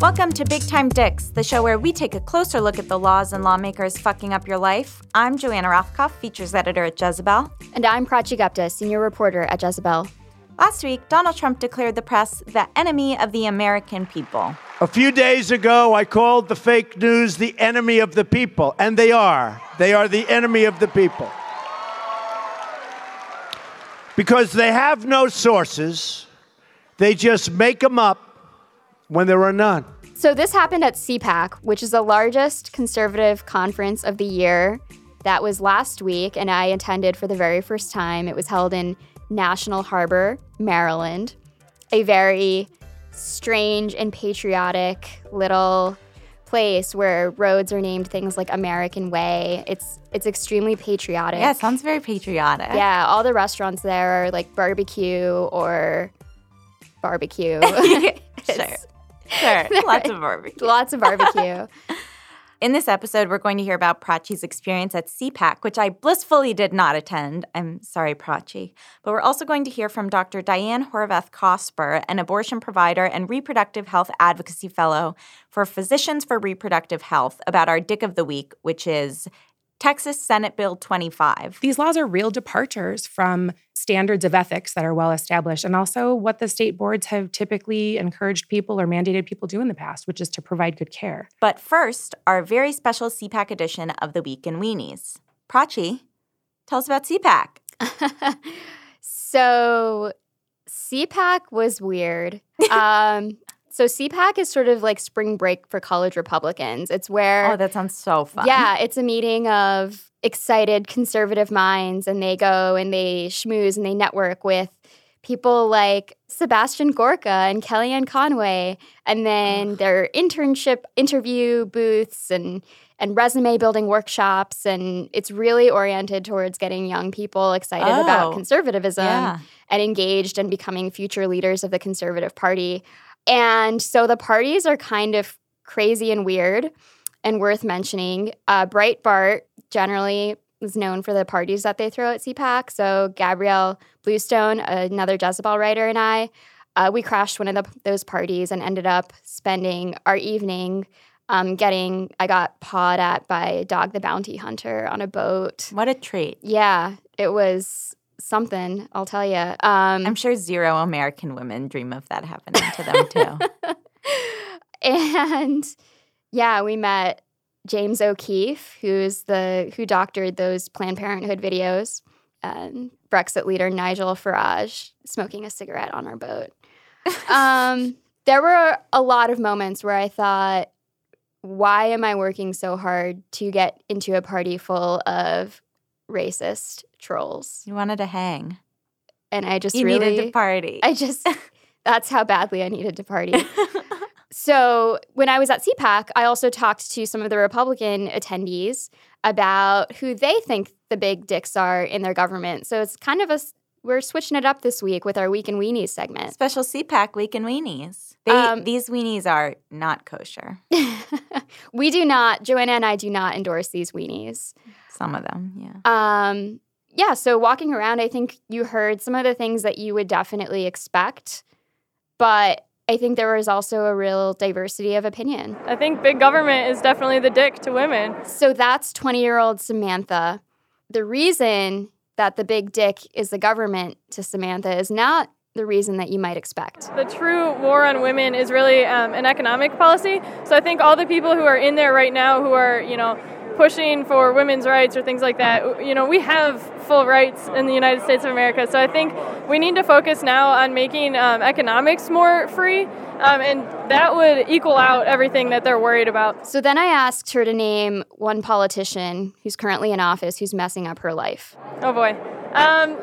Welcome to Big Time Dicks, the show where we take a closer look at the laws and lawmakers fucking up your life. I'm Joanna Rothkopf, features editor at Jezebel. And I'm Prachi Gupta, senior reporter at Jezebel. Last week, Donald Trump declared the press the enemy of the American people. A few days ago, I called the fake news the enemy of the people, and they are. They are the enemy of the people. Because they have no sources, they just make them up when there are none. So, this happened at CPAC, which is the largest conservative conference of the year. That was last week, and I attended for the very first time. It was held in National Harbor, Maryland, a very strange and patriotic little place where roads are named things like American Way. It's it's extremely patriotic. Yeah, sounds very patriotic. Yeah, all the restaurants there are like barbecue or barbecue. sure. Sure. Lots of barbecue. Lots of barbecue. In this episode, we're going to hear about Prachi's experience at CPAC, which I blissfully did not attend. I'm sorry, Prachi. But we're also going to hear from Dr. Diane Horvath Cosper, an abortion provider and reproductive health advocacy fellow for Physicians for Reproductive Health, about our Dick of the Week, which is Texas Senate Bill 25. These laws are real departures from standards of ethics that are well established and also what the state boards have typically encouraged people or mandated people do in the past, which is to provide good care. But first, our very special CPAC edition of the Week in Weenies. Prachi, tell us about CPAC. so, CPAC was weird. Um, so CPAC is sort of like spring break for college Republicans. It's where Oh, that sounds so fun. Yeah, it's a meeting of excited conservative minds and they go and they schmooze and they network with people like Sebastian Gorka and Kellyanne Conway and then their internship interview booths and and resume building workshops and it's really oriented towards getting young people excited Oh, about conservatism yeah. and engaged and becoming future leaders of the conservative party. And so the parties are kind of crazy and weird and worth mentioning. Uh, Breitbart generally is known for the parties that they throw at CPAC. So Gabrielle Bluestone, another Jezebel writer, and I, uh, we crashed one of the, those parties and ended up spending our evening um, getting. I got pawed at by Dog the Bounty Hunter on a boat. What a treat. Yeah, it was something. I'll tell you. Um, I'm sure zero American women dream of that happening to them too. and yeah, we met James O'Keefe, who's the who doctored those Planned Parenthood videos, and Brexit leader Nigel Farage smoking a cigarette on our boat. um, there were a lot of moments where I thought, why am I working so hard to get into a party full of racist trolls? you wanted to hang. And I just You really needed to party. I just that's how badly I needed to party. so when I was at CPAC, I also talked to some of the Republican attendees about who they think the big dicks are in their government. So it's kind of a we're switching it up this week with our Week and Weenies segment. Special CPAC week in weenies. They, Um, these weenies are not kosher. we do not, Joanna and I do not endorse these weenies. Some of them, yeah. Um, yeah, so walking around, I think you heard some of the things that you would definitely expect, but I think there was also a real diversity of opinion. I think big government is definitely the dick to women. So that's 20 year old Samantha. The reason that the big dick is the government to Samantha is not the reason that you might expect. The true war on women is really um, an economic policy. So I think all the people who are in there right now who are, you know, pushing for women's rights or things like that, you know, we have full rights in the United States of America. So I think we need to focus now on making um, economics more free, um, and that would equal out everything that they're worried about. So then I asked her to name one politician who's currently in office who's messing up her life. Oh boy. Um,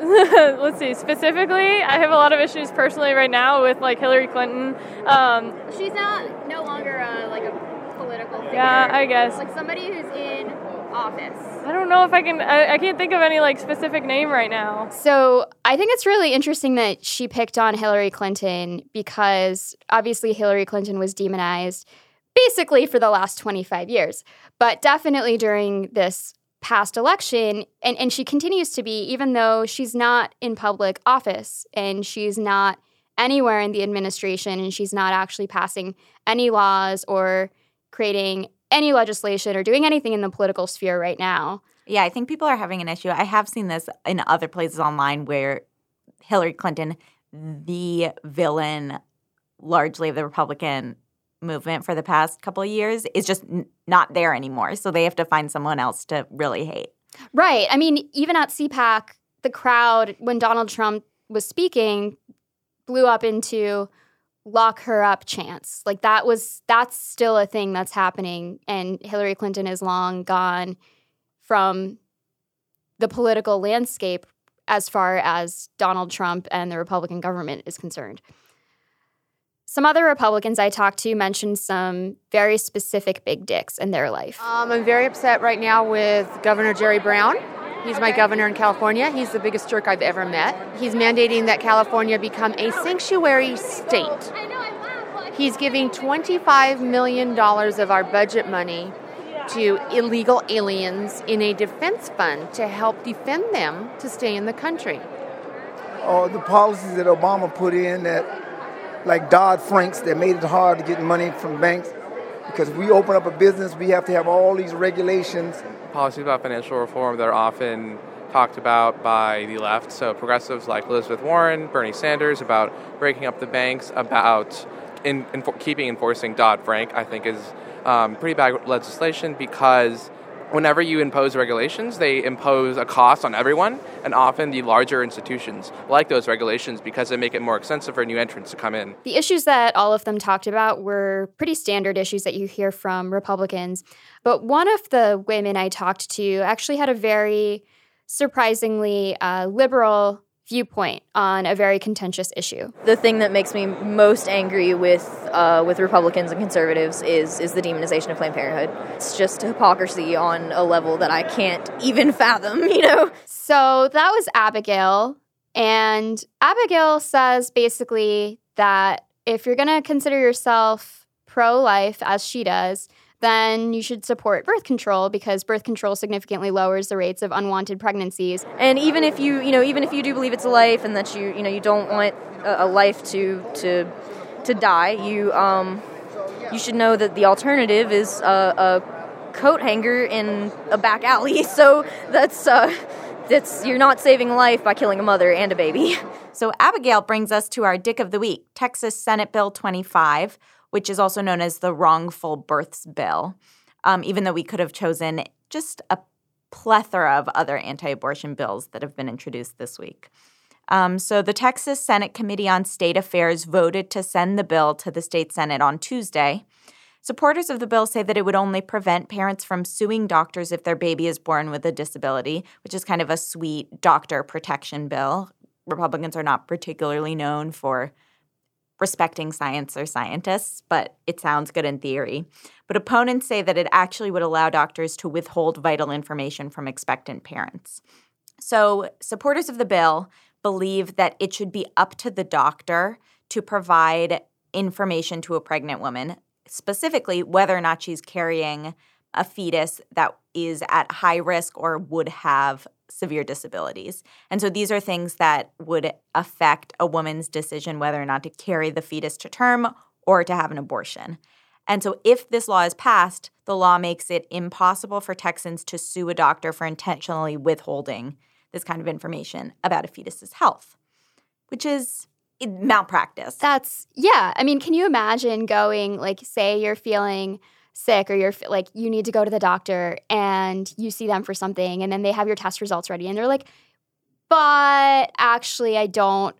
let's see. Specifically, I have a lot of issues personally right now with like Hillary Clinton. Um, She's not no longer a, like a political figure. Yeah, I guess. Like somebody who's in office. I don't know if I can. I, I can't think of any like specific name right now. So I think it's really interesting that she picked on Hillary Clinton because obviously Hillary Clinton was demonized basically for the last 25 years, but definitely during this past election. And, and she continues to be, even though she's not in public office and she's not anywhere in the administration, and she's not actually passing any laws or creating any legislation or doing anything in the political sphere right now. Yeah, I think people are having an issue. I have seen this in other places online where Hillary Clinton, the villain largely of the Republican movement for the past couple of years, is just n- not there anymore. So they have to find someone else to really hate. Right. I mean, even at CPAC, the crowd, when Donald Trump was speaking, blew up into lock her up chants. Like that was that's still a thing that's happening and Hillary Clinton is long gone from the political landscape as far as Donald Trump and the Republican government is concerned. Some other Republicans I talked to mentioned some very specific big dicks in their life. Um, I'm very upset right now with Governor Jerry Brown. He's my governor in California. He's the biggest jerk I've ever met. He's mandating that California become a sanctuary state. He's giving $25 million of our budget money to illegal aliens in a defense fund to help defend them to stay in the country. Or the policies that Obama put in that, like Dodd Franks, that made it hard to get money from banks. Because we open up a business, we have to have all these regulations. Policies about financial reform that are often talked about by the left. So progressives like Elizabeth Warren, Bernie Sanders, about breaking up the banks, about in, in keeping enforcing Dodd Frank, I think is um, pretty bad legislation because whenever you impose regulations, they impose a cost on everyone, and often the larger institutions like those regulations because they make it more expensive for new entrants to come in. The issues that all of them talked about were pretty standard issues that you hear from Republicans. But one of the women I talked to actually had a very surprisingly uh, liberal viewpoint on a very contentious issue. The thing that makes me most angry with uh, with Republicans and conservatives is is the demonization of Planned Parenthood. It's just hypocrisy on a level that I can't even fathom. You know. So that was Abigail, and Abigail says basically that if you're going to consider yourself pro life, as she does, then you should support birth control because birth control significantly lowers the rates of unwanted pregnancies. And even if you, you know, even if you do believe it's a life and that you, you know, you don't want a, a life to to to die, you um, you should know that the alternative is a, a coat hanger in a back alley. So that's uh, that's you're not saving a life by killing a mother and a baby. So Abigail brings us to our dick of the week, Texas Senate Bill 25 which is also known as the wrongful births bill, um, even though we could have chosen just a plethora of other anti abortion bills that have been introduced this week. Um, so, the Texas Senate Committee on State Affairs voted to send the bill to the state Senate on Tuesday. Supporters of the bill say that it would only prevent parents from suing doctors if their baby is born with a disability, which is kind of a sweet doctor protection bill. Republicans are not particularly known for respecting science or scientists, but it sounds good in theory. But opponents say that it actually would allow doctors to withhold vital information from expectant parents. So, supporters of the bill believe that it should be up to the doctor to provide information to a pregnant woman, specifically whether or not she's carrying a fetus that is at high risk or would have severe disabilities. And so these are things that would affect a woman's decision whether or not to carry the fetus to term or to have an abortion. And so if this law is passed, the law makes it impossible for Texans to sue a doctor for intentionally withholding this kind of information about a fetus's health, which is malpractice. That's, yeah. I mean, can you imagine going, like, say you're feeling sick or you're like you need to go to the doctor and you see them for something and then they have your test results ready and they're like but actually I don't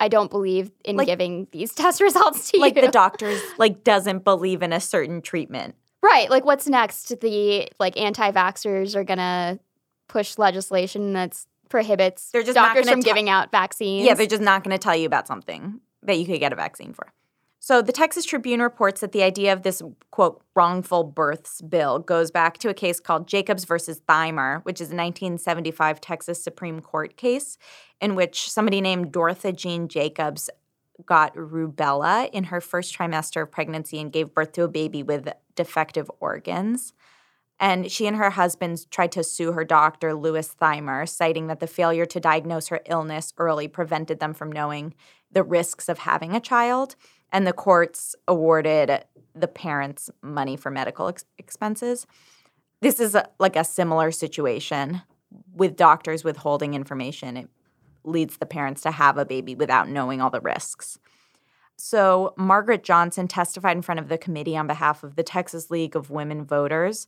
I don't believe in like, giving these test results to like you. Like the doctor's like doesn't believe in a certain treatment. Right. Like what's next? The like anti-vaxxers are gonna push legislation that's prohibits they're just doctors from giving out vaccines. Yeah, they're just not gonna tell you about something that you could get a vaccine for. So the Texas Tribune reports that the idea of this quote wrongful births bill goes back to a case called Jacobs versus Theimer, which is a 1975 Texas Supreme Court case in which somebody named Dorothy Jean Jacobs got rubella in her first trimester of pregnancy and gave birth to a baby with defective organs. And she and her husband tried to sue her doctor, Louis Theimer, citing that the failure to diagnose her illness early prevented them from knowing the risks of having a child. And the courts awarded the parents money for medical ex- expenses. This is a, like a similar situation with doctors withholding information. It leads the parents to have a baby without knowing all the risks. So, Margaret Johnson testified in front of the committee on behalf of the Texas League of Women Voters.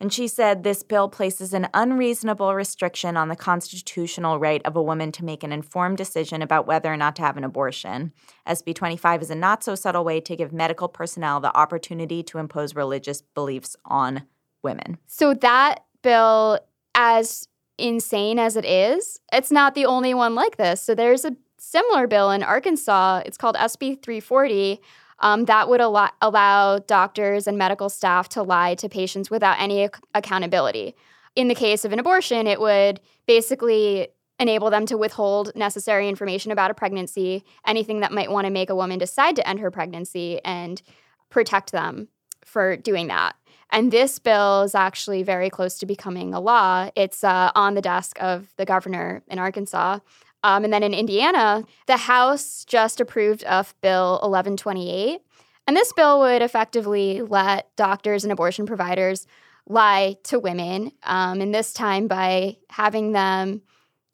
And she said this bill places an unreasonable restriction on the constitutional right of a woman to make an informed decision about whether or not to have an abortion. SB 25 is a not so subtle way to give medical personnel the opportunity to impose religious beliefs on women. So, that bill, as insane as it is, it's not the only one like this. So, there's a similar bill in Arkansas. It's called SB 340. Um, that would al- allow doctors and medical staff to lie to patients without any ac- accountability. In the case of an abortion, it would basically enable them to withhold necessary information about a pregnancy, anything that might want to make a woman decide to end her pregnancy, and protect them for doing that. And this bill is actually very close to becoming a law. It's uh, on the desk of the governor in Arkansas. Um, and then in Indiana, the House just approved of Bill 1128. And this bill would effectively let doctors and abortion providers lie to women, um, and this time by having them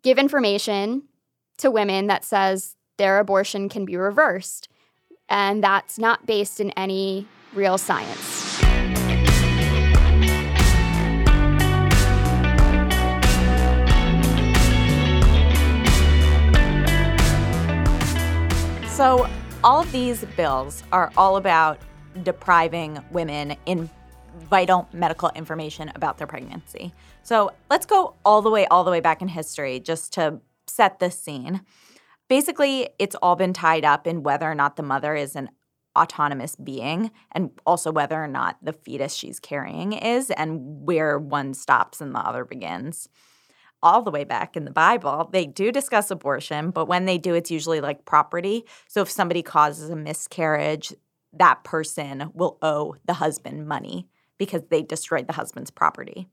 give information to women that says their abortion can be reversed. And that's not based in any real science. So, all of these bills are all about depriving women in vital medical information about their pregnancy. So, let's go all the way, all the way back in history just to set the scene. Basically, it's all been tied up in whether or not the mother is an autonomous being and also whether or not the fetus she's carrying is and where one stops and the other begins all the way back in the Bible, they do discuss abortion, but when they do, it's usually like property. So if somebody causes a miscarriage, that person will owe the husband money because they destroyed the husband's property.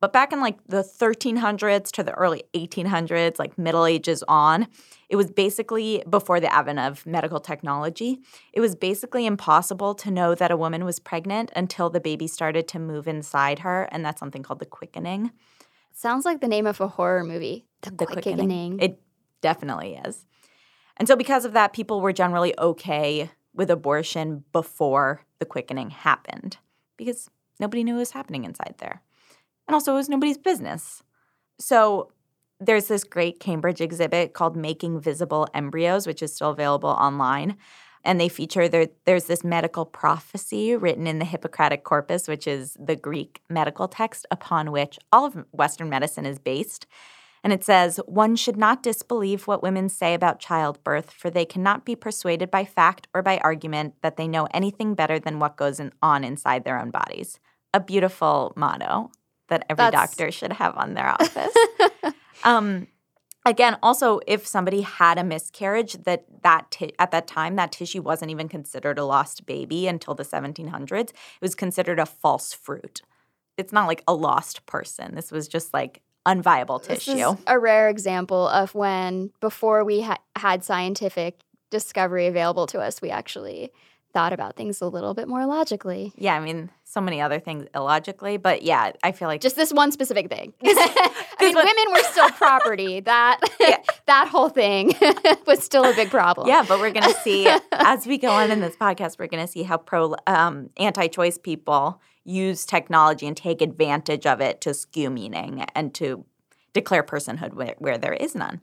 But back in like the 1300s to the early 1800s, like Middle Ages on, it was basically before the advent of medical technology. It was basically impossible to know that a woman was pregnant until the baby started to move inside her, and that's something called the quickening. Sounds like the name of a horror movie. The, the quickening. quickening. It definitely is. And so, because of that, people were generally okay with abortion before the quickening happened because nobody knew what was happening inside there. And also, it was nobody's business. So, there's this great Cambridge exhibit called Making Visible Embryos, which is still available online and they feature there, there's this medical prophecy written in the Hippocratic Corpus, which is the Greek medical text upon which all of Western medicine is based. And it says, One should not disbelieve what women say about childbirth, for they cannot be persuaded by fact or by argument that they know anything better than what goes on inside their own bodies. A beautiful motto that every That's... doctor should have on their office. um, again also if somebody had a miscarriage that that t- at that time that tissue wasn't even considered a lost baby until the 1700s it was considered a false fruit. It's not like a lost person. This was just like unviable tissue this is a rare example of when before we ha- had scientific discovery available to us we actually thought about things a little bit more logically. Yeah, I mean, so many other things illogically, but yeah, I feel like just this one specific thing. I mean, women were still property. That yeah. that whole thing was still a big problem. Yeah, but we're gonna see as we go on in this podcast, we're gonna see how pro um, anti-choice people use technology and take advantage of it to skew meaning and to declare personhood where, where there is none.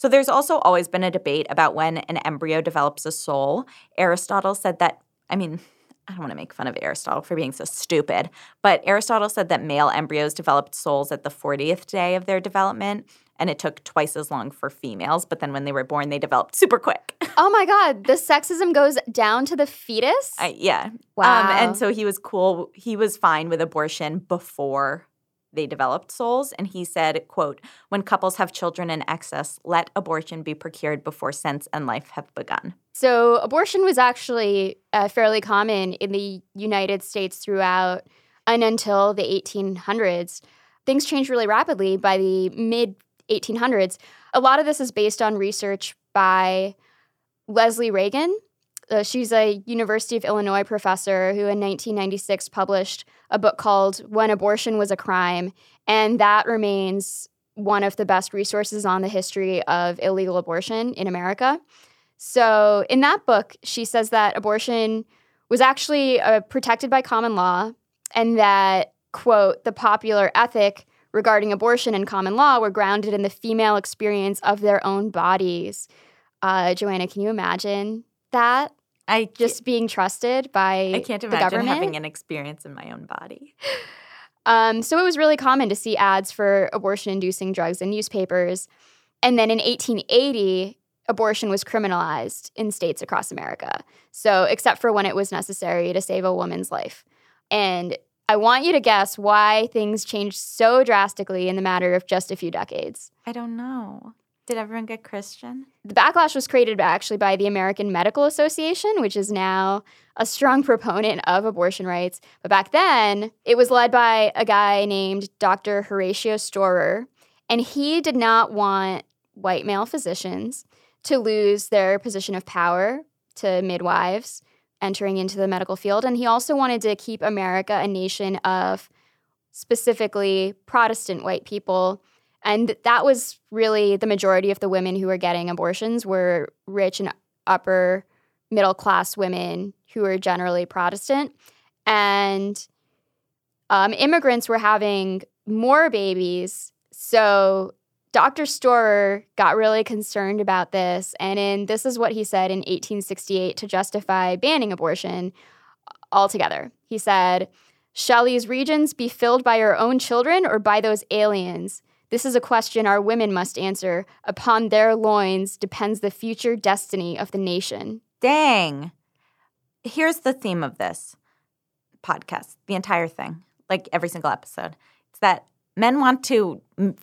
So there's also always been a debate about when an embryo develops a soul. Aristotle said that, I mean, I don't want to make fun of Aristotle for being so stupid, but Aristotle said that male embryos developed souls at the 40th day of their development, and it took twice as long for females. But then when they were born, they developed super quick. oh my God, the sexism goes down to the fetus? I, yeah. Wow. Um, and so he was cool. He was fine with abortion before they developed souls and he said quote when couples have children in excess let abortion be procured before sense and life have begun so abortion was actually uh, fairly common in the united states throughout And until the 1800s, things changed really rapidly by the mid 1800s. A lot of this is based on research by Leslie Reagan. Uh, she's a University of Illinois professor who in 1996 published a book called When Abortion Was a Crime. And that remains one of the best resources on the history of illegal abortion in America. So, in that book, she says that abortion was actually uh, protected by common law and that, quote, the popular ethic regarding abortion and common law were grounded in the female experience of their own bodies. Uh, Joanna, can you imagine that? I just being trusted by I can't the government? having an experience in my own body. Um, so it was really common to see ads for abortion inducing drugs in newspapers. And then in 1880, abortion was criminalized in states across America. So, except for when it was necessary to save a woman's life. And I want you to guess why things changed so drastically in the matter of just a few decades. I don't know. Did everyone get Christian? The backlash was created actually by the American Medical Association, which is now a strong proponent of abortion rights. But back then, it was led by a guy named Dr. Horatio Storer, and he did not want white male physicians to lose their position of power to midwives entering into the medical field. And he also wanted to keep America a nation of specifically Protestant white people. And that was really the majority of the women who were getting abortions were rich and upper middle class women who were generally Protestant. And um, immigrants were having more babies. So Dr. Storer got really concerned about this. And in this is what he said in 1868 to justify banning abortion altogether. He said, Shall these regions be filled by our own children or by those aliens? This is a question our women must answer. Upon their loins depends the future destiny of the nation. Dang. Here's the theme of this podcast, the entire thing, like every single episode. It's that men want to m-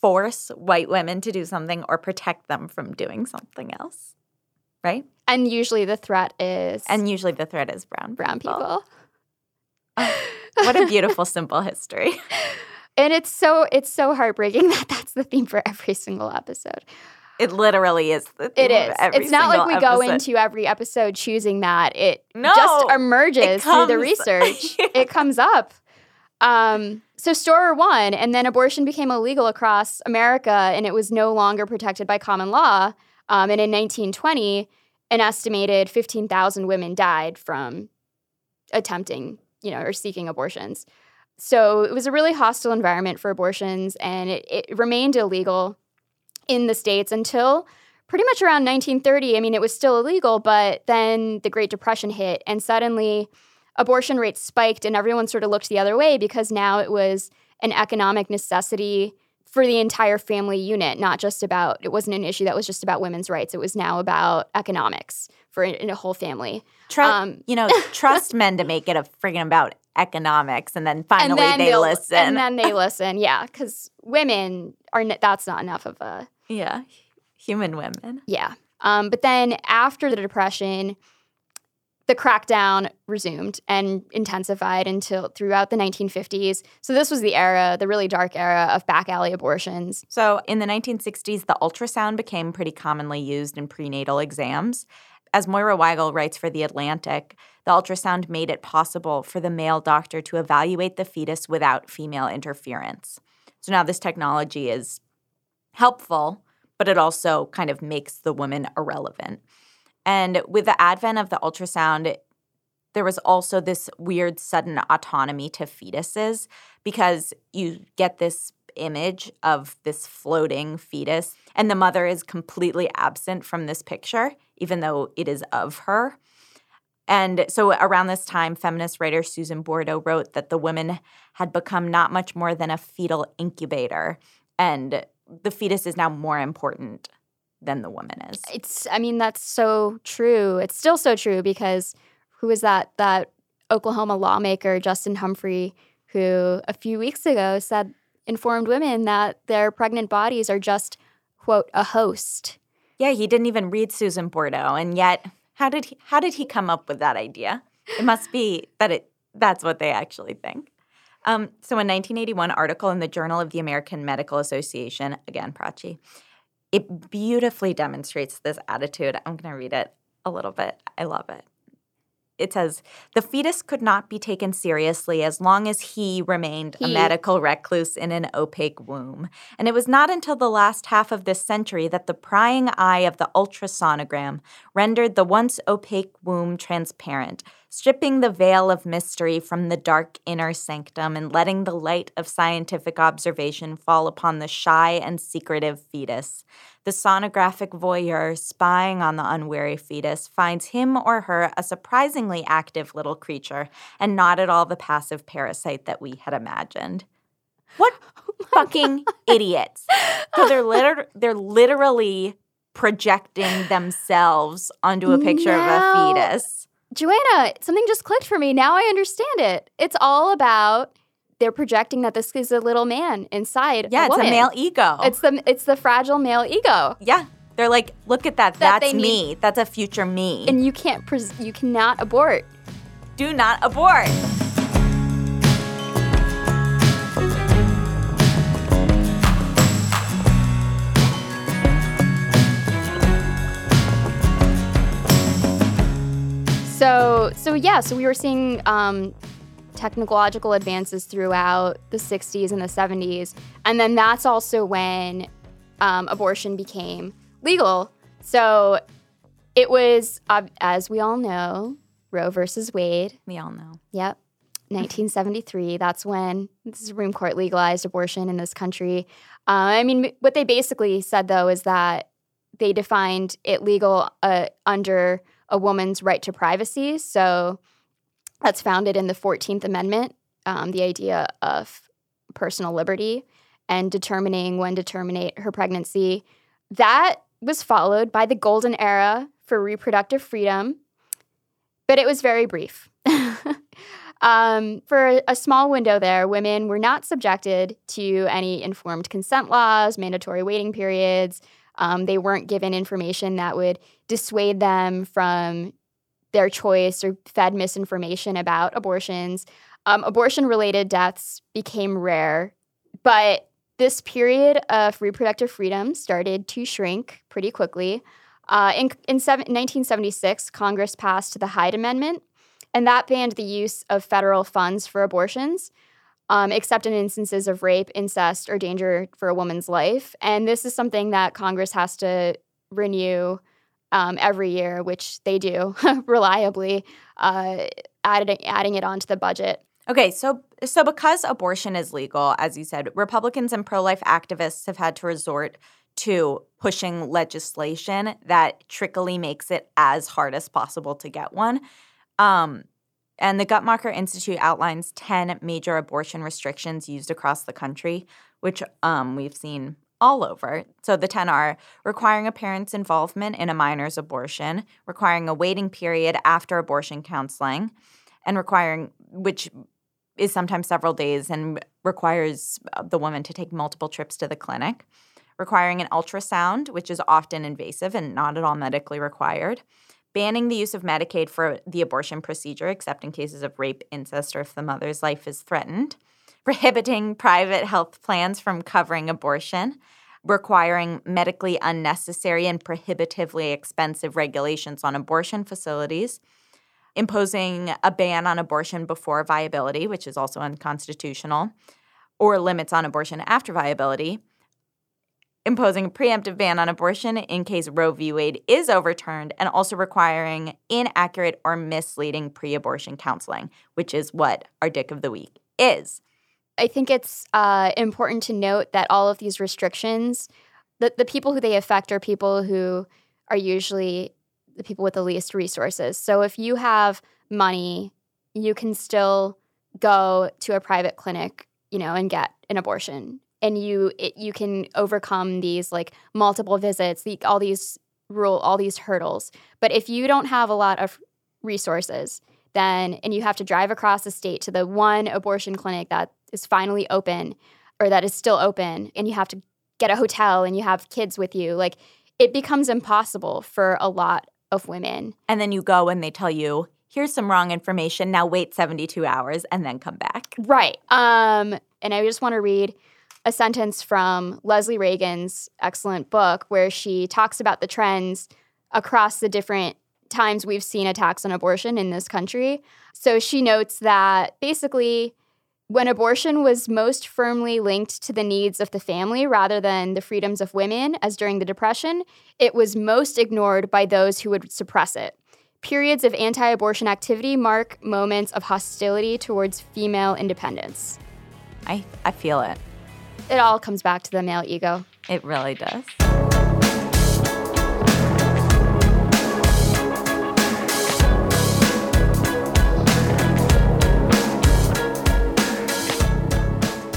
force white women to do something or protect them from doing something else, right? And usually the threat is And usually the threat is brown brown people. Oh, what a beautiful, simple history. And it's so it's so heartbreaking that that's the theme for every single episode. It literally is. The It every It's not like we go into every episode choosing that. It No, just emerges it through the research. it comes up. Um, so Storer won, and then abortion became illegal across America, and it was no longer protected by common law. Um, and in 1920, an estimated 15,000 women died from attempting, you know, or seeking abortions. So it was a really hostile environment for abortions, and it, it remained illegal in the states until pretty much around 1930. I mean, it was still illegal, but then the Great Depression hit, and suddenly abortion rates spiked, and everyone sort of looked the other way because now it was an economic necessity for the entire family unit, not just about, it wasn't an issue that was just about women's rights. It was now about economics for a, a whole family. Tru- Um, you know, trust men to make it a friggin' about economics, and then finally and then they listen. And then they listen, yeah, because women are, that's not enough of a, yeah, human women. Yeah. Um, but then after the Depression, the crackdown resumed and intensified until throughout the 1950s. So this was the era, the really dark era of back alley abortions. So in the 1960s, the ultrasound became pretty commonly used in prenatal exams. As Moira Weigel writes for The Atlantic, the ultrasound made it possible for the male doctor to evaluate the fetus without female interference. So now this technology is helpful, but it also kind of makes the woman irrelevant. And with the advent of the ultrasound, there was also this weird sudden autonomy to fetuses because you get this image of this floating fetus, and the mother is completely absent from this picture, even though it is of her. And so around this time, feminist writer Susan Bordo wrote that the woman had become not much more than a fetal incubator, and the fetus is now more important than the woman is. It's I mean that's so true. It's still so true because who is that that Oklahoma lawmaker Justin Humphrey who a few weeks ago said informed women that their pregnant bodies are just quote a host. Yeah, he didn't even read Susan Bordo, and yet how did he how did he come up with that idea? It must be that it that's what they actually think. Um, so, a 1981 article in the Journal of the American Medical Association, again, Prachi, it beautifully demonstrates this attitude. I'm going to read it a little bit. I love it it says the fetus could not be taken seriously as long as he remained he. a medical recluse in an opaque womb. And it was not until the last half of this century that the prying eye of the ultrasonogram rendered the once opaque womb transparent, stripping the veil of mystery from the dark inner sanctum and letting the light of scientific observation fall upon the shy and secretive fetus. The sonographic voyeur spying on the unwary fetus finds him or her a surprisingly active little creature and not at all the passive parasite that we had imagined. What oh fucking idiots. So they're liter- they're literally projecting themselves onto a picture now, of a fetus. Joanna, something just clicked for me. Now I understand it. It's all about they're projecting that this is a little man inside. Yeah, a it's woman. a male ego. It's the it's the fragile male ego. Yeah, they're like, look at that. that That's me. That's a future me. And you can't pres- you cannot abort. Do not abort. So so yeah, so we were seeing um, technological advances throughout the 60s and the 70s. And then that's also when um, abortion became legal. So it was, uh, as we all know, Roe versus Wade. We all know. Yep. 1973. That's when the Supreme Court legalized abortion in this country. Uh, I mean, what they basically said, though, is that they defined it legal uh, under a woman's right to privacy. So that's founded in the 14th Amendment, um, the idea of personal liberty and determining when to terminate her pregnancy. That was followed by the golden era for reproductive freedom, but it was very brief. um, for a small window there, women were not subjected to any informed consent laws, mandatory waiting periods. Um, they weren't given information that would dissuade them from their choice or fed misinformation about abortions. Um, abortion related deaths became rare, but this period of reproductive freedom started to shrink pretty quickly. Uh, in in seven, 1976, Congress passed the Hyde Amendment, and that banned the use of federal funds for abortions, um, except in instances of rape, incest, or danger for a woman's life. And this is something that Congress has to renew um, every year, which they do reliably, uh, adding adding it onto the budget. Okay, so so because abortion is legal, as you said, Republicans and pro-life activists have had to resort to pushing legislation that trickily makes it as hard as possible to get one. Um, and the Guttmacher Institute outlines 10 major abortion restrictions used across the country, which um, we've seen all over. So the 10 are requiring a parent's involvement in a minor's abortion, requiring a waiting period after abortion counseling, and requiring, which is sometimes several days and requires the woman to take multiple trips to the clinic, requiring an ultrasound, which is often invasive and not at all medically required. Banning the use of Medicaid for the abortion procedure, except in cases of rape, incest, or if the mother's life is threatened prohibiting private health plans from covering abortion, requiring medically unnecessary and prohibitively expensive regulations on abortion facilities, imposing a ban on abortion before viability, which is also unconstitutional, or limits on abortion after viability, imposing a preemptive ban on abortion in case Roe v. Wade is overturned, and also requiring inaccurate or misleading pre abortion counseling, which is what our Dick of the Week is. I think it's uh, important to note that all of these restrictions, the, the people who they affect are people who are usually the people with the least resources. So if you have money, you can still go to a private clinic, you know, and get an abortion. And you it, you can overcome these like multiple visits, the, all these rule, all these hurdles. But if you don't have a lot of resources, then and you have to drive across the state to the one abortion clinic that is finally open or that is still open and you have to get a hotel and you have kids with you like it becomes impossible for a lot of women and then you go and they tell you here's some wrong information. Now wait 72 hours and then come back. Right. Um, and I just want to read a sentence from Leslie Reagan's excellent book where she talks about the trends across the different times we've seen attacks on abortion in this country. So she notes that basically, when abortion was most firmly linked to the needs of the family rather than the freedoms of women, as during the Depression, it was most ignored by those who would suppress it. Periods of anti abortion activity mark moments of hostility towards female independence. I, I feel it. It all comes back to the male ego. It really does.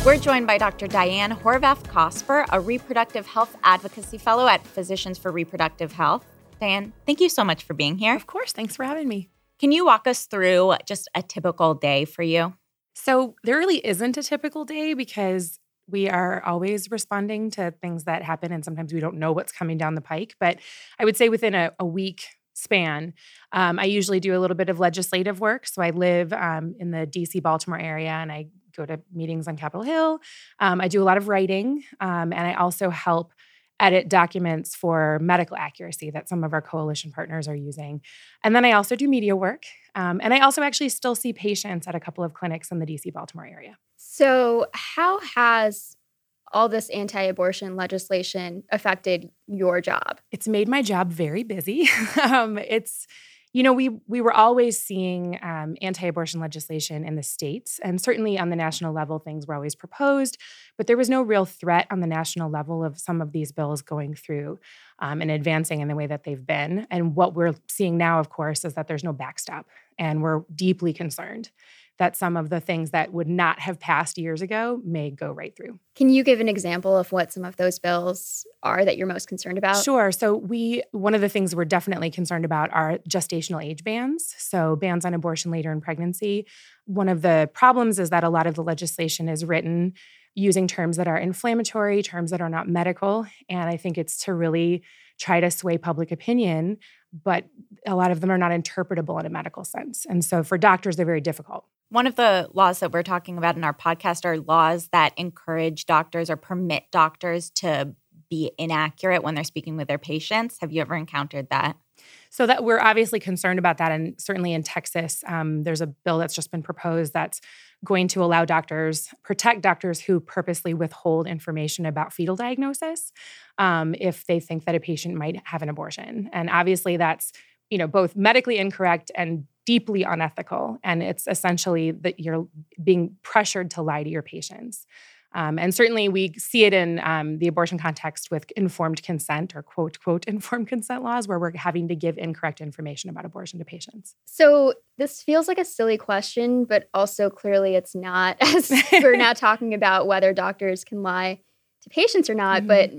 We're joined by Dr. Diane Horvath Cosper, a reproductive health advocacy fellow at Physicians for Reproductive Health. Diane, thank you so much for being here. Of course. Thanks for having me. Can you walk us through just a typical day for you? So, there really isn't a typical day because we are always responding to things that happen, and sometimes we don't know what's coming down the pike. But I would say within a, a week span, um, I usually do a little bit of legislative work. So, I live um, in the DC Baltimore area and I go to meetings on Capitol Hill. Um, I do a lot of writing, um, and I also help edit documents for medical accuracy that some of our coalition partners are using. And then I also do media work. Um, and I also actually still see patients at a couple of clinics in the DC Baltimore area. So, how has all this anti abortion legislation affected your job? It's made my job very busy. um, it's you know, we we were always seeing um, anti-abortion legislation in the states, and certainly on the national level, things were always proposed, but there was no real threat on the national level of some of these bills going through um, and advancing in the way that they've been. And what we're seeing now, of course, is that there's no backstop, and we're deeply concerned that some of the things that would not have passed years ago may go right through. Can you give an example of what some of those bills are that you're most concerned about? Sure. So we one of the things we're definitely concerned about are gestational age bans. So bans on abortion later in pregnancy. One of the problems is that a lot of the legislation is written using terms that are inflammatory, terms that are not medical, and I think it's to really try to sway public opinion, but a lot of them are not interpretable in a medical sense. And so for doctors they're very difficult. One of the laws that we're talking about in our podcast are laws that encourage doctors or permit doctors to be inaccurate when they're speaking with their patients. Have you ever encountered that? So that we're obviously concerned about that, and certainly in Texas, um, there's a bill that's just been proposed that's going to allow doctors protect doctors who purposely withhold information about fetal diagnosis um, if they think that a patient might have an abortion, and obviously that's you know both medically incorrect and deeply unethical. And it's essentially that you're being pressured to lie to your patients. Um, and certainly we see it in um, the abortion context with informed consent or quote, quote, informed consent laws, where we're having to give incorrect information about abortion to patients. So this feels like a silly question, but also clearly it's not, as we're now talking about whether doctors can lie to patients or not. Mm-hmm. But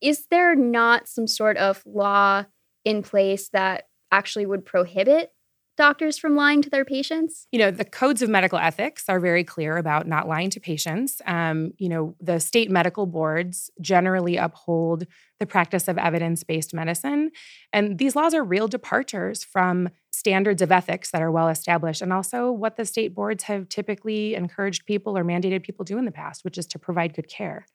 is there not some sort of law in place that actually would prohibit doctors from lying to their patients? You know, the codes of medical ethics are very clear about not lying to patients. Um, you know, the state medical boards generally uphold the practice of evidence based medicine. And these laws are real departures from standards of ethics that are well established and also what the state boards have typically encouraged people or mandated people do in the past, which is to provide good care.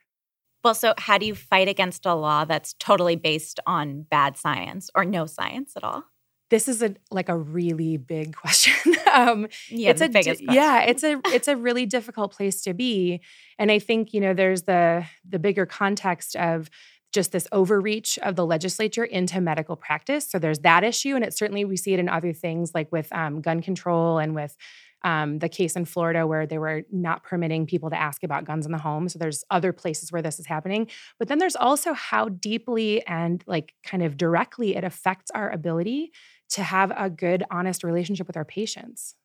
Well, so how do you fight against a law that's totally based on bad science or no science at all? This is a like a really big question. um, yeah, it's a biggest question. yeah, it's a it's a really difficult place to be, and I think you know there's the the bigger context of just this overreach of the legislature into medical practice. So there's that issue, and it certainly we see it in other things like with um, gun control and with um, the case in Florida where they were not permitting people to ask about guns in the home. So there's other places where this is happening. But then there's also how deeply and like kind of directly it affects our ability to have a good, honest relationship with our patients.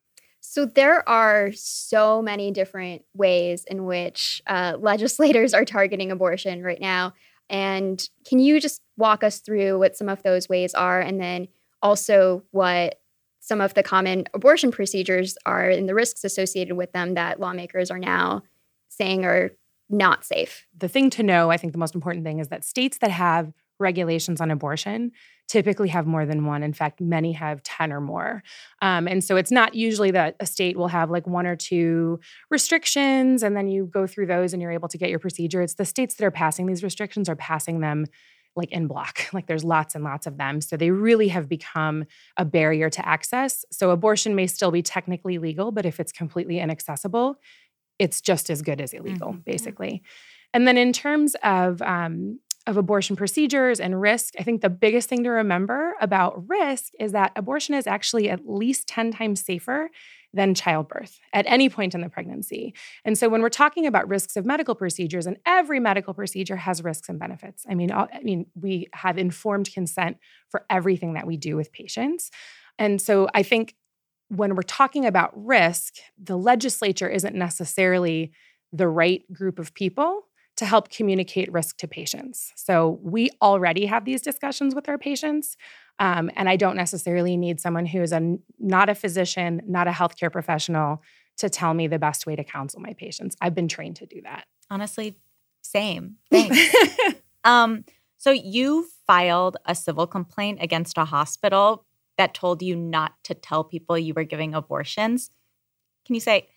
So, there are so many different ways in which uh, legislators are targeting abortion right now. And can you just walk us through what some of those ways are and then also what some of the common abortion procedures are and the risks associated with them that lawmakers are now saying are not safe? The thing to know, I think the most important thing is that states that have regulations on abortion typically have more than one. In fact, many have 10 or more. Um, and so it's not usually that a state will have like one or two restrictions and then you go through those and you're able to get your procedure. It's the states that are passing these restrictions are passing them like in block. Like there's lots and lots of them. So they really have become a barrier to access. So abortion may still be technically legal, but if it's completely inaccessible, it's just as good as illegal, mm-hmm. basically. And then in terms of um, of abortion procedures and risk, I think the biggest thing to remember about risk is that abortion is actually at least 10 times safer than childbirth at any point in the pregnancy. And so when we're talking about risks of medical procedures and every medical procedure has risks and benefits. I mean I mean we have informed consent for everything that we do with patients. And so I think when we're talking about risk, the legislature isn't necessarily the right group of people to help communicate risk to patients. So we already have these discussions with our patients. Um, and I don't necessarily need someone who is a, not a physician, not a healthcare professional to tell me the best way to counsel my patients. I've been trained to do that. Honestly, same. Thanks. um, so you filed a civil complaint against a hospital that told you not to tell people you were giving abortions. Can you say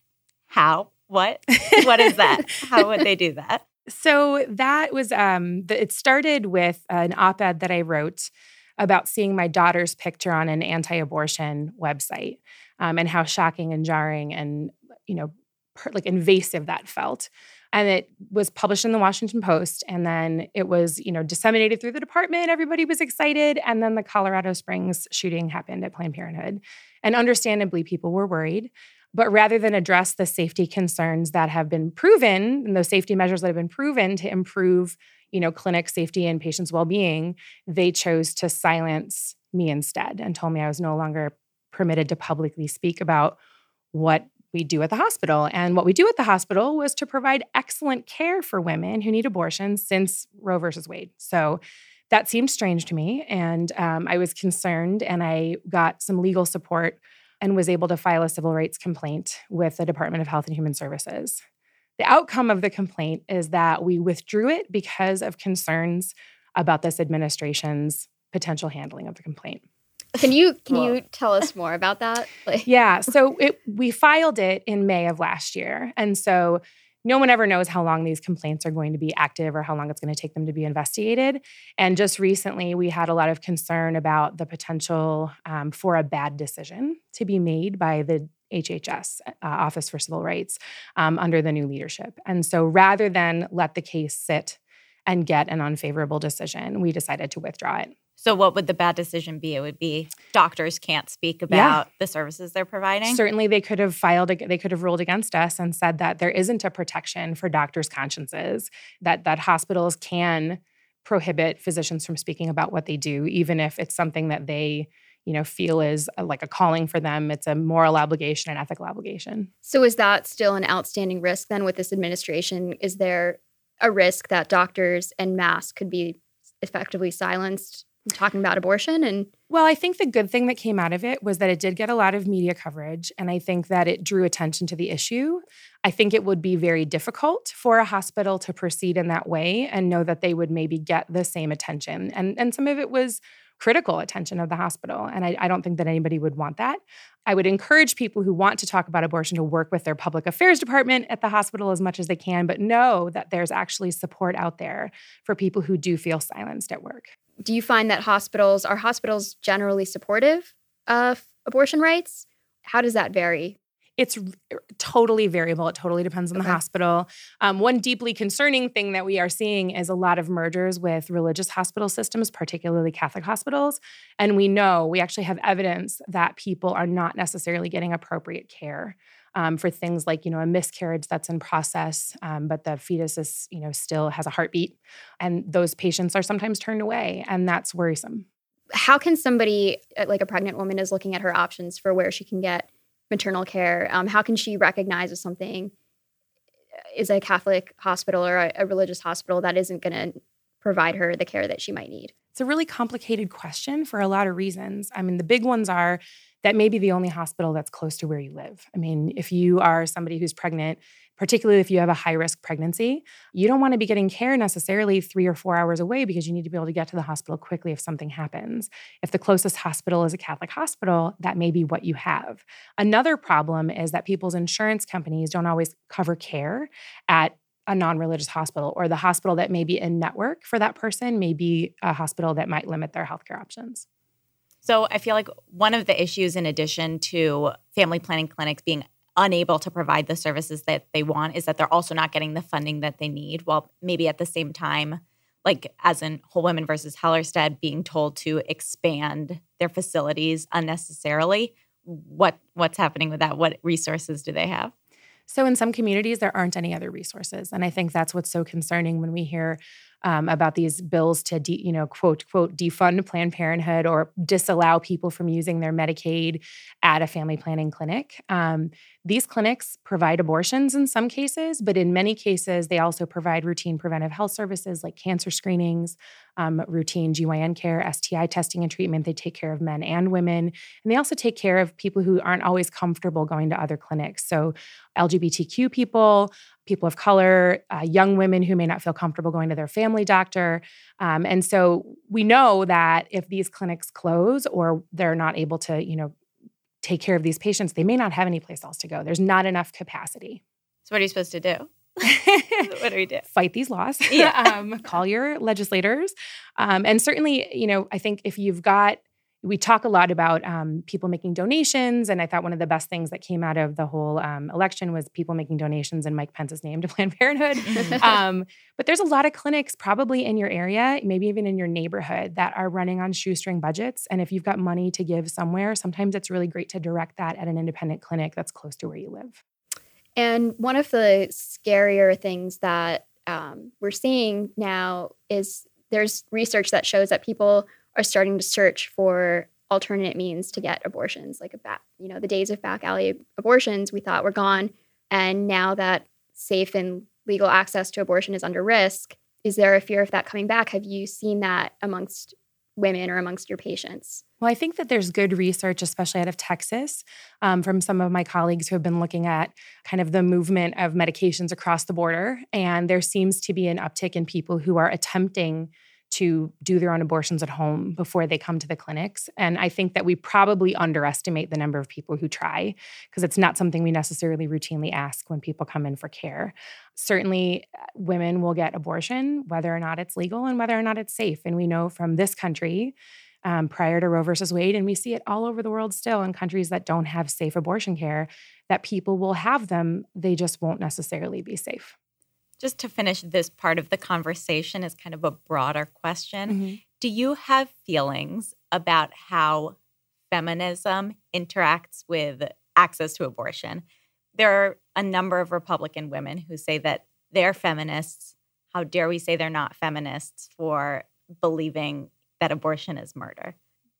how? What? what is that? how would they do that? So that was um the, it started with an op-ed that I wrote about seeing my daughter's picture on an anti-abortion website um, and how shocking and jarring and you know per, like invasive that felt. And it was published in the Washington Post and then it was you know disseminated through the department everybody was excited and then the Colorado Springs shooting happened at Planned Parenthood. And understandably people were worried but rather than address the safety concerns that have been proven and those safety measures that have been proven to improve, you know, clinic safety and patients' well-being, they chose to silence me instead and told me I was no longer permitted to publicly speak about what we do at the hospital. And what we do at the hospital was to provide excellent care for women who need abortions since Roe versus Wade. So that seemed strange to me. And um, I was concerned and I got some legal support and was able to file a civil rights complaint with the Department of Health and Human Services. The outcome of the complaint is that we withdrew it because of concerns about this administration's potential handling of the complaint. Can you can you tell us more about that? Like- yeah, so it, we filed it in May of last year, and so no one ever knows how long these complaints are going to be active or how long it's going to take them to be investigated. And just recently, we had a lot of concern about the potential um, for a bad decision to be made by the HHS, uh, Office for Civil Rights, um, under the new leadership. And so rather than let the case sit and get an unfavorable decision, we decided to withdraw it. So, what would the bad decision be? It would be doctors can't speak about yeah. the services they're providing. Certainly, they could have filed. They could have ruled against us and said that there isn't a protection for doctors' consciences. That that hospitals can prohibit physicians from speaking about what they do, even if it's something that they you know feel is a, like a calling for them it's a moral obligation and ethical obligation so is that still an outstanding risk then with this administration is there a risk that doctors and masks could be effectively silenced talking about abortion and well i think the good thing that came out of it was that it did get a lot of media coverage and i think that it drew attention to the issue. I think it would be very difficult for a hospital to proceed in that way and know that they would maybe get the same attention. And and some of it was critical attention of the hospital and I, I don't think that anybody would want that. I would encourage people who want to talk about abortion to work with their public affairs department at the hospital as much as they can, but know that there's actually support out there for people who do feel silenced at work do you find that hospitals are hospitals generally supportive of abortion rights? How does that vary? It's totally variable. It totally depends on okay. the hospital. Um, one deeply concerning thing that we are seeing is a lot of mergers with religious hospital systems, particularly Catholic hospitals. And we know, we actually have evidence that people are not necessarily getting appropriate care um, for things like you know a miscarriage that's in process, um, but the fetus is you know still has a heartbeat, and those patients are sometimes turned away, and that's worrisome. How can somebody uh, like a pregnant woman is looking at her options for where she can get maternal care? Um, how can she recognize if something uh, is a Catholic hospital or a, a religious hospital that isn't going to provide her the care that she might need? It's a really complicated question for a lot of reasons. I mean, the big ones are that may be the only hospital that's close to where you live. I mean, if you are somebody who's pregnant, particularly if you have a high risk pregnancy. You don't want to be getting care necessarily three or four hours away because you need to be able to get to the hospital quickly if something happens. If the closest hospital is a Catholic hospital, that may be what you have. Another problem is that people's insurance companies don't always cover care at a non-religious hospital or the hospital that may be in network for that person may be a hospital that might limit their healthcare options. So I feel like one of the issues, in addition to family planning clinics being unable to provide the services that they want, is that they're also not getting the funding that they need. While maybe at the same time, like as in Whole Women versus Hellerstedt, being told to expand their facilities unnecessarily. What what's happening with that? What resources do they have? So, in some communities, there aren't any other resources. And I think that's what's so concerning when we hear um, about these bills to, de, you know, quote, quote, defund Planned Parenthood or disallow people from using their Medicaid at a family planning clinic. Um, these clinics provide abortions in some cases, but in many cases, they also provide routine preventive health services like cancer screenings, um, routine GYN care, STI testing and treatment. They take care of men and women. And they also take care of people who aren't always comfortable going to other clinics. So, LGBTQ people, people of color, uh, young women who may not feel comfortable going to their family doctor. Um, and so we know that if these clinics close or they're not able to, you know, take care of these patients, they may not have any place else to go. There's not enough capacity. So what are you supposed to do? what do we do? Fight these laws. Yeah. um, call your legislators. Um, and certainly, you know, I think if you've got we talk a lot about um, people making donations, and I thought one of the best things that came out of the whole um, election was people making donations in Mike Pence's name to Planned Parenthood. Mm-hmm. um, but there's a lot of clinics, probably in your area, maybe even in your neighborhood, that are running on shoestring budgets. And if you've got money to give somewhere, sometimes it's really great to direct that at an independent clinic that's close to where you live. And one of the scarier things that um, we're seeing now is there's research that shows that people are starting to search for alternate means to get abortions, like a back, you know, the days of back alley abortions we thought were gone. And now that safe and legal access to abortion is under risk, is there a fear of that coming back? Have you seen that amongst women or amongst your patients? Well, I think that there's good research, especially out of Texas, um, from some of my colleagues who have been looking at kind of the movement of medications across the border. And there seems to be an uptick in people who are attempting to do their own abortions at home before they come to the clinics. And I think that we probably underestimate the number of people who try because it's not something we necessarily routinely ask when people come in for care. Certainly, uh, women will get abortion whether or not it's legal and whether or not it's safe. And we know from this country. Um, prior to Roe versus Wade, and we see it all over the world still in countries that don't have safe abortion care, that people will have them, they just won't necessarily be safe just to finish this part of the conversation is kind of a broader question. Mm-hmm. Do you have feelings about how feminism interacts with access to abortion? There are a number of Republican women who say that they're feminists. How dare we say they're not feminists for believing that abortion is murder?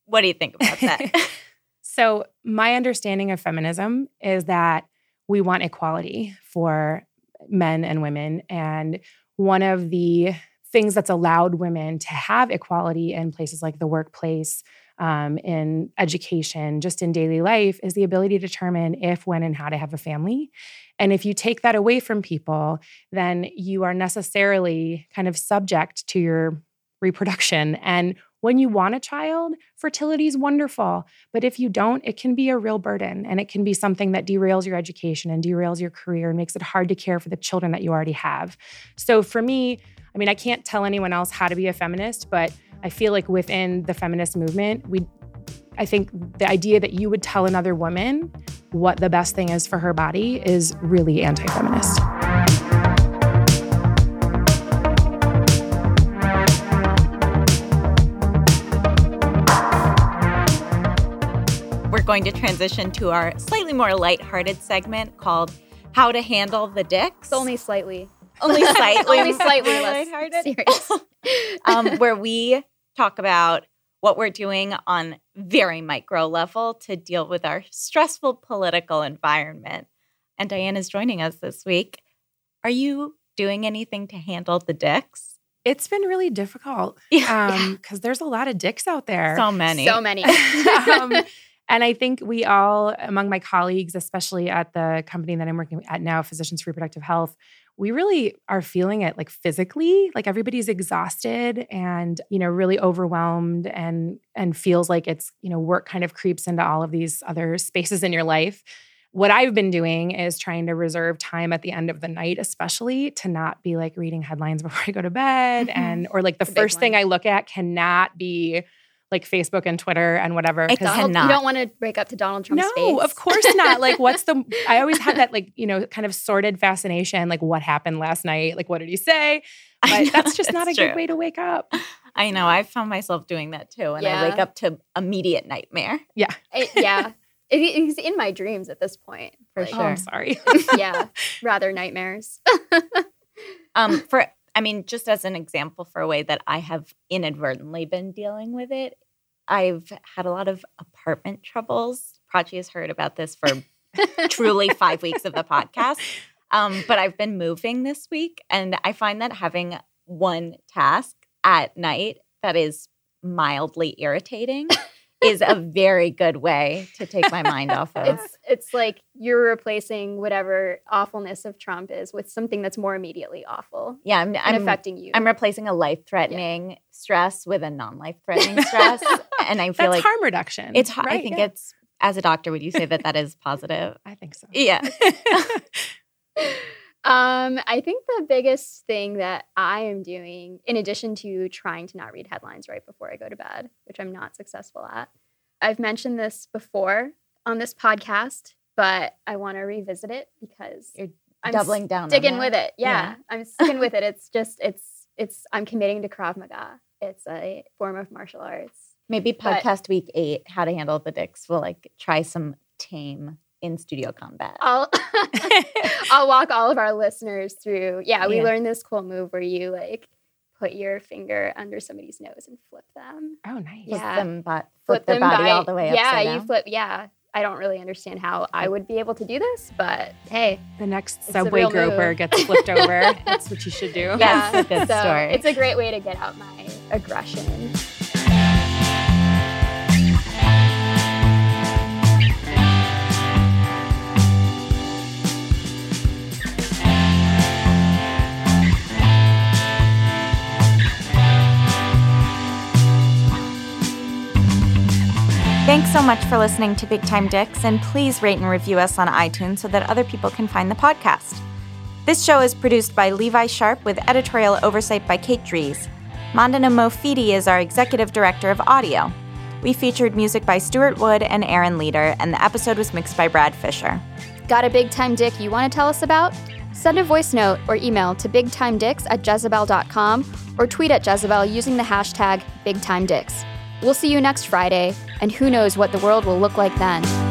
What do you think about that? so, my understanding of feminism is that we want equality for men and women. And one of the things that's allowed women to have equality in places like the workplace, um, in education, just in daily life, is the ability to determine if, when, and how to have a family. And if you take that away from people, then you are necessarily kind of subject to your reproduction. And when you want a child, fertility is wonderful. But if you don't, it can be a real burden and it can be something that derails your education and derails your career and makes it hard to care for the children that you already have. So for me, I mean, I can't tell anyone else how to be a feminist, but I feel like within the feminist movement, we I think the idea that you would tell another woman what the best thing is for her body is really anti-feminist. Going to transition to our slightly more lighthearted segment called How to Handle the Dicks. It's only slightly. Only slightly. only slightly less lighthearted. Serious. um, where we talk about what we're doing on very micro level to deal with our stressful political environment. And Diane is joining us this week. Are you doing anything to handle the dicks? It's been really difficult. Yeah. Um, because there's a lot of dicks out there. So many. So many. um, And I think we all, among my colleagues, especially at the company that I'm working at now, Physicians for Reproductive Health, we really are feeling it like physically like everybody's exhausted and you know really overwhelmed and and feels like it's you know work kind of creeps into all of these other spaces in your life what I've been doing is trying to reserve time at the end of the night, especially to not be like reading headlines before I go to bed. Mm-hmm. And, or like the, the first thing I look at cannot be like Facebook and Twitter and whatever. It cannot. You don't want to break up to Donald Trump's no, face. of course not. like, what's the? I always had that like you know kind of sordid fascination. Like, what happened last night? Like, what did he say? But know, that's just not a true. good way to wake up. I know. I found myself doing that too, and yeah. I wake up to immediate nightmare. Yeah, it, yeah. It, it's in my dreams at this point. For like, sure. Oh, I'm sorry. yeah, rather nightmares. um, for I mean, just as an example for a way that I have inadvertently been dealing with it, I've had a lot of apartment troubles. Prachi has heard about this for truly five weeks of the podcast. Um, but I've been moving this week, and I find that having one task at night that is mildly irritating is a very good way to take my mind off of. It's it's like you're replacing whatever awfulness of Trump is with something that's more immediately awful. Yeah, I'm, I'm affecting you. I'm replacing a life-threatening yeah. stress with a non-life-threatening stress, and I feel that's like harm reduction. It's right, I think yeah. it's as a doctor, would you say that that is positive? I think so. Yeah. Um, I think the biggest thing that I am doing, in addition to trying to not read headlines right before I go to bed, which I'm not successful at, I've mentioned this before on this podcast, but I want to revisit it because you're I'm doubling down, sticking with it. Yeah, yeah. I'm sticking with it. It's just it's it's I'm committing to Krav Maga. It's a form of martial arts. Maybe podcast but, week eight, how to handle the dicks. We'll like try some tame in studio combat. I'll I'll walk all of our listeners through. Yeah, we yeah. learned this cool move where you like put your finger under somebody's nose and flip them. Oh, nice. Yeah. Flip them, but flip, flip their body by, all the way Yeah, you flip. Yeah. I don't really understand how I would be able to do this, but hey, the next subway groper move. gets flipped over. That's what you should do. Yeah, That's a good so story. It's a great way to get out my aggression. Thanks so much for listening to Big Time Dicks, and please rate and review us on iTunes so that other people can find the podcast. This show is produced by Levi Sharp with editorial oversight by Kate Dries. Mandana Mofidi is our executive director of audio. We featured music by Stuart Wood and Aaron Leader, and the episode was mixed by Brad Fisher. Got a big time dick you want to tell us about? Send a voice note or email to bigtimedicks at jezebel.com or tweet at Jezebel using the hashtag BigTimeDicks. We'll see you next Friday, and who knows what the world will look like then.